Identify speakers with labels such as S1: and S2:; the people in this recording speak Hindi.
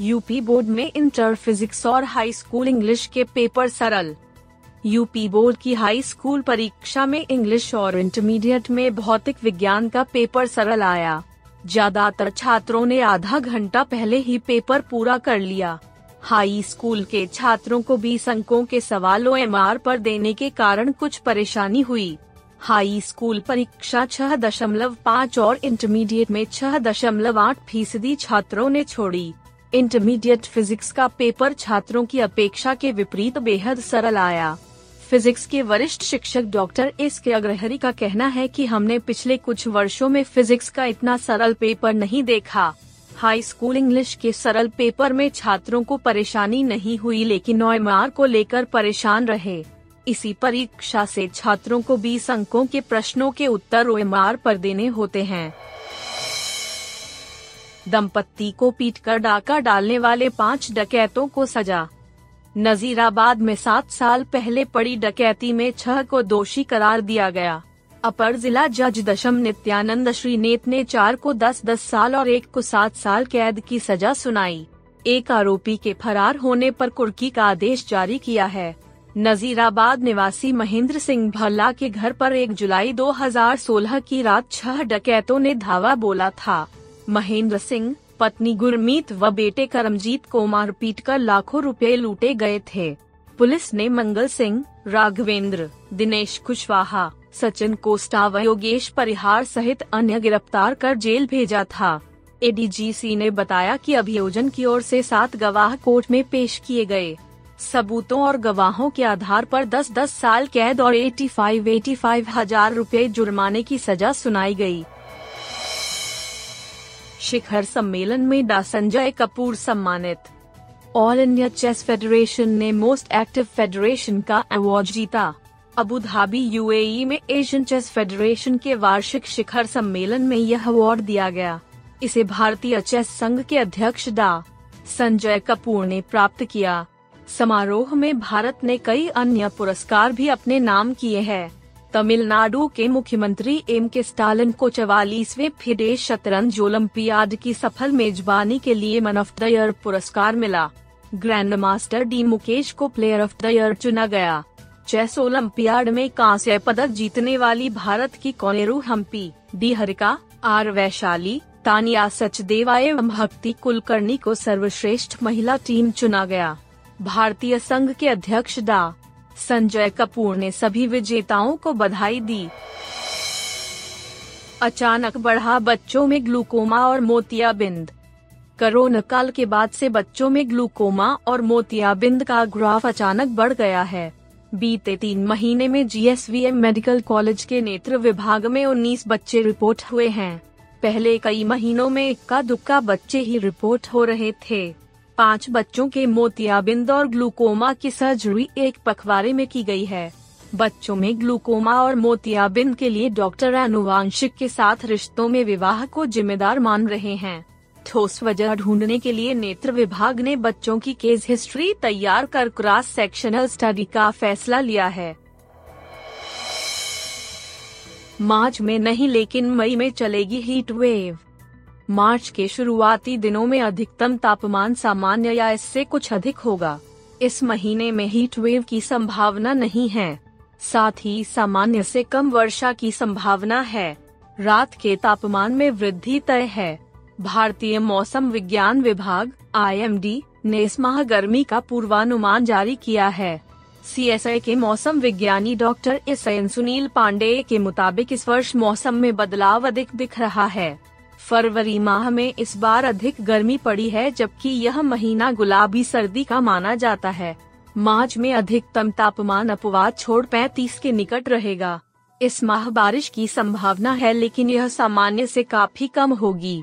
S1: यूपी बोर्ड में इंटर फिजिक्स और हाई स्कूल इंग्लिश के पेपर सरल। यूपी बोर्ड की हाई स्कूल परीक्षा में इंग्लिश और इंटरमीडिएट में भौतिक विज्ञान का पेपर सरल आया। ज़्यादातर छात्रों ने आधा घंटा पहले ही पेपर पूरा कर लिया। हाई स्कूल के छात्रों को 20 अंकों के सवालों एमआर पर देने के कारण कुछ परेशानी हुई। हाई स्कूल परीक्षा छह दशमलव पाँच और इंटरमीडिएट में छह दशमलव आठ फ़ीसदी छात्रों ने छोड़ी। इंटरमीडिएट फिजिक्स का पेपर छात्रों की अपेक्षा के विपरीत बेहद सरल आया। फिजिक्स के वरिष्ठ शिक्षक डॉक्टर एस के अग्रहरी का कहना है कि हमने पिछले कुछ वर्षों में फिजिक्स का इतना सरल पेपर नहीं देखा। हाई स्कूल इंग्लिश के सरल पेपर में छात्रों को परेशानी नहीं हुई, लेकिन नौमार को लेकर परेशान रहे। इसी परीक्षा से छात्रों को 20 अंकों के प्रश्नों के उत्तर ओएमआर पर देने होते हैं। दंपत्ति को पीटकर डाका डालने वाले पाँच डकैतों को सजा। नजीराबाद में सात साल पहले पड़ी डकैती में छह को दोषी करार दिया गया। अपर जिला जज दशम नित्यानंद श्रीनेत ने चार को दस दस साल और एक को सात साल कैद की सजा सुनाई। एक आरोपी के फरार होने पर कुर्की का आदेश जारी किया है। नजीराबाद निवासी महेंद्र सिंह भल्ला के घर पर 1 जुलाई 2016 की रात छह डकैतों ने धावा बोला था। महेंद्र सिंह, पत्नी गुरमीत व बेटे करमजीत को मारपीट कर लाखों रुपए लूटे गए थे। पुलिस ने मंगल सिंह, राघवेंद्र, दिनेश कुशवाहा, सचिन कोस्टा व योगेश परिहार सहित अन्य गिरफ़्तार कर जेल भेजा था। एडीजीसी ने बताया कि अभियोजन की ओर से सात गवाह कोर्ट में पेश किए गए। सबूतों और गवाहों के आधार पर 10-10 साल कैद और 85-85 हज़ार रुपए जुर्माने की सजा सुनाई गई। शिखर सम्मेलन में डा संजय कपूर सम्मानित। ऑल इंडिया चेस फेडरेशन ने मोस्ट एक्टिव फेडरेशन का अवार्ड जीता। अबू धाबी यूएई में एशियन चेस फेडरेशन के वार्षिक शिखर सम्मेलन में यह अवार्ड दिया गया। इसे भारतीय चेस संघ के अध्यक्ष डा संजय कपूर ने प्राप्त किया। समारोह में भारत ने कई अन्य पुरस्कार भी अपने नाम किए हैं। तमिलनाडु के मुख्यमंत्री एम के स्टालिन को चवालीसवे फिडे शतरंज ओलंपियाड की सफल मेजबानी के लिए मन ऑफ़ द ईयर पुरस्कार मिला। ग्रैंड मास्टर डी मुकेश को प्लेयर ऑफ़ द ईयर चुना गया। चेस ओलंपियाड में कांस्य पदक जीतने वाली भारत की कोनेरू हम्पी, डी हरिका, आर वैशाली, तानिया सचदेवा एवं भक्ति कुलकर्णी को सर्वश्रेष्ठ महिला टीम चुना गया। भारतीय संघ के अध्यक्ष डा संजय कपूर ने सभी विजेताओं को बधाई दी। अचानक बढ़ा बच्चों में ग्लूकोमा और मोतियाबिंद। कोरोना काल के बाद से बच्चों में ग्लूकोमा और मोतियाबिंद का ग्राफ अचानक बढ़ गया है। बीते तीन महीने में जीएसवीएम मेडिकल कॉलेज के नेत्र विभाग में 19 बच्चे रिपोर्ट हुए हैं। पहले कई महीनों में इक्का दुक्का बच्चे ही रिपोर्ट हो रहे थे। पाँच बच्चों के मोतियाबिंद और ग्लूकोमा की सर्जरी एक पखवाड़े में की गई है। बच्चों में ग्लूकोमा और मोतियाबिंद के लिए डॉक्टर अनुवांशिक के साथ रिश्तों में विवाह को जिम्मेदार मान रहे हैं। ठोस वजह ढूँढने के लिए नेत्र विभाग ने बच्चों की केस हिस्ट्री तैयार कर क्रॉस सेक्शनल स्टडी का फैसला लिया है। मार्च में नहीं लेकिन मई में चलेगी हीट वेव। मार्च के शुरुआती दिनों में अधिकतम तापमान सामान्य या इससे कुछ अधिक होगा। इस महीने में हीट वेव की संभावना नहीं है। साथ ही सामान्य से कम वर्षा की संभावना है। रात के तापमान में वृद्धि तय है। भारतीय मौसम विज्ञान विभाग आईएमडी ने इस माह गर्मी का पूर्वानुमान जारी किया है। सी के मौसम विज्ञानी doctor S N Sunil Pandey के मुताबिक इस वर्ष मौसम में बदलाव अधिक दिख रहा है। फरवरी माह में इस बार अधिक गर्मी पड़ी है, जबकि यह महीना गुलाबी सर्दी का माना जाता है। मार्च में अधिकतम तापमान अपवाद छोड़ 35 के निकट रहेगा। इस माह बारिश की संभावना है, लेकिन यह सामान्य से काफ़ी कम होगी।